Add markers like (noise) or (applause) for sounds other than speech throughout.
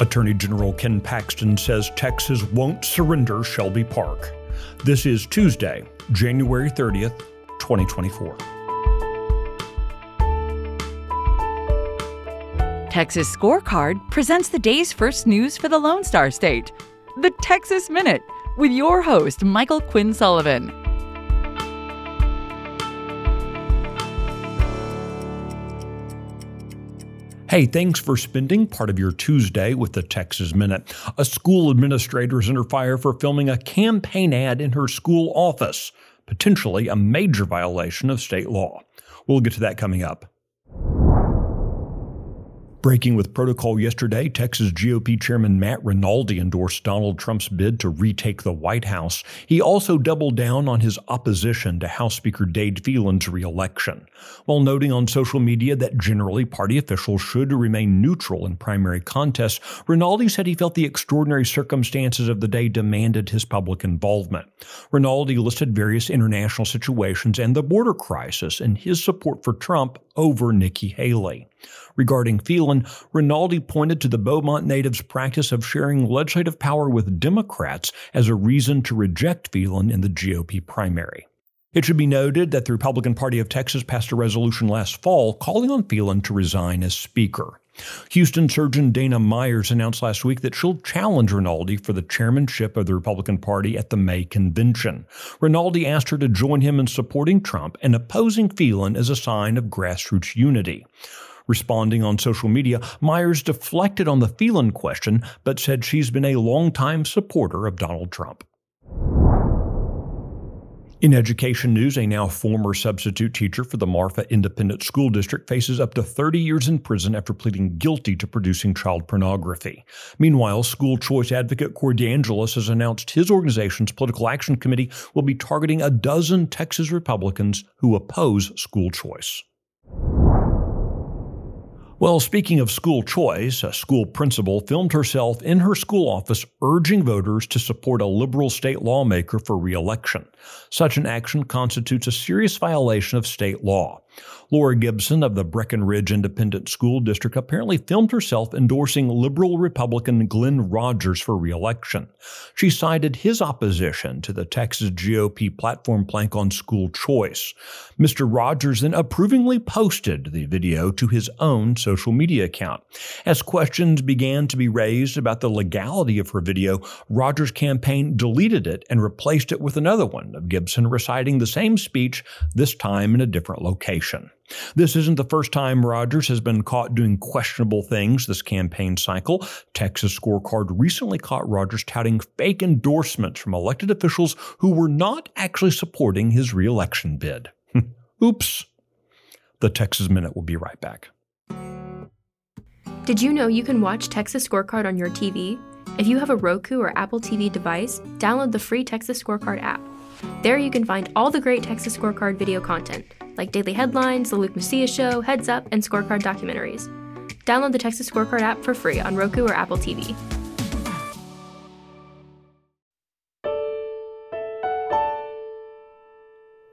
Attorney General Ken Paxton says Texas won't surrender Shelby Park. This is Tuesday, January 30th, 2024. Texas Scorecard presents the day's first news for the Lone Star State. The Texas Minute with your host, Michael Quinn Sullivan. Hey, thanks for spending part of your Tuesday with the Texas Minute. A school administrator is under fire for filming a campaign ad in her school office, potentially a major violation of state law. We'll get to that coming up. Breaking with protocol yesterday, Texas GOP Chairman Matt Rinaldi endorsed Donald Trump's bid to retake the White House. He also doubled down on his opposition to House Speaker Dade Phelan's reelection, while noting on social media that generally party officials should remain neutral in primary contests. Rinaldi said he felt the extraordinary circumstances of the day demanded his public involvement. Rinaldi listed various international situations and the border crisis in his support for Trump over Nikki Haley. Regarding Phelan, Rinaldi pointed to the Beaumont natives' practice of sharing legislative power with Democrats as a reason to reject Phelan in the GOP primary. It should be noted that the Republican Party of Texas passed a resolution last fall calling on Phelan to resign as Speaker. Houston Surgeon Dana Myers announced last week that she'll challenge Rinaldi for the chairmanship of the Republican Party at the May convention. Rinaldi asked her to join him in supporting Trump and opposing Phelan as a sign of grassroots unity. Responding on social media, Myers deflected on the Phelan question, but said she's been a longtime supporter of Donald Trump. In education news, a now former substitute teacher for the Marfa Independent School District faces up to 30 years in prison after pleading guilty to producing child pornography. Meanwhile, school choice advocate Corey DeAngelis has announced his organization's political action committee will be targeting a dozen Texas Republicans who oppose school choice. Well, speaking of school choice, a school principal filmed herself in her school office urging voters to support a liberal state lawmaker for reelection. Such an action constitutes a serious violation of state law. Laura Gibson of the Breckenridge Independent School District apparently filmed herself endorsing liberal Republican Glenn Rogers for reelection. She cited his opposition to the Texas GOP platform plank on school choice. Mr. Rogers then approvingly posted the video to his own social media account. As questions began to be raised about the legality of her video, Rogers' campaign deleted it and replaced it with another one of Gibson reciting the same speech, this time in a different location. This isn't the first time Rogers has been caught doing questionable things this campaign cycle. Texas Scorecard recently caught Rogers touting fake endorsements from elected officials who were not actually supporting his reelection bid. (laughs) Oops. The Texas Minute will be right back. Did you know you can watch Texas Scorecard on your TV? If you have a Roku or Apple TV device, download the free Texas Scorecard app. There you can find all the great Texas Scorecard video content like daily headlines, The Luke Macias Show, Heads Up, and Scorecard documentaries. Download the Texas Scorecard app for free on Roku or Apple TV.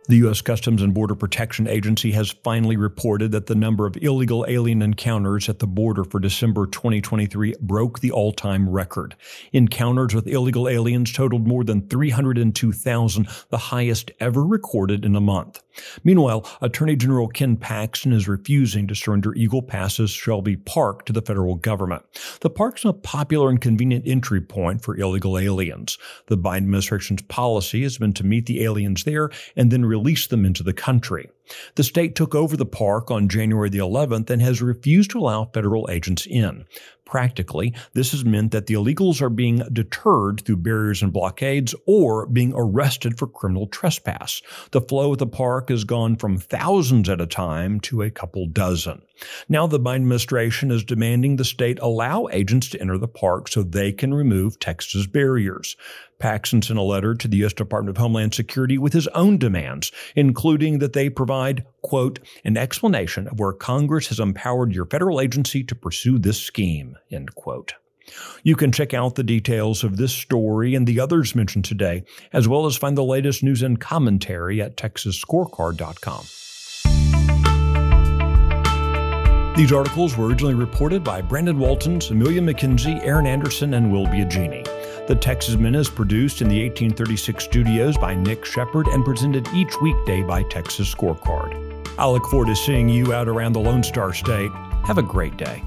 The U.S. Customs and Border Protection Agency has finally reported that the number of illegal alien encounters at the border for December 2023 broke the all time record. Encounters with illegal aliens totaled more than 302,000, the highest ever recorded in a month. Meanwhile, Attorney General Ken Paxton is refusing to surrender Eagle Pass's Shelby Park to the federal government. The park's a popular and convenient entry point for illegal aliens. The Biden administration's policy has been to meet the aliens there and then release them into the country. The state took over the park on January the 11th and has refused to allow federal agents in. Practically, this has meant that the illegals are being deterred through barriers and blockades or being arrested for criminal trespass. The flow at the park has gone from thousands at a time to a couple dozen. Now, the Biden administration is demanding the state allow agents to enter the park so they can remove Texas barriers. Paxton sent a letter to the U.S. Department of Homeland Security with his own demands, including that they provide, quote, an explanation of where Congress has empowered your federal agency to pursue this scheme, end quote. You can check out the details of this story and the others mentioned today, as well as find the latest news and commentary at texasscorecard.com. These articles were originally reported by Brandon Waltens, Amelia McKenzie, Erin Anderson, and Will Biagini. The Texas Minute is produced in the 1836 studios by Nick Shepard and presented each weekday by Texas Scorecard. I look forward to seeing you out around the Lone Star State. Have a great day.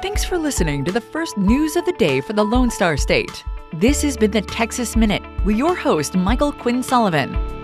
Thanks for listening to the first news of the day for the Lone Star State. This has been the Texas Minute with your host, Michael Quinn Sullivan.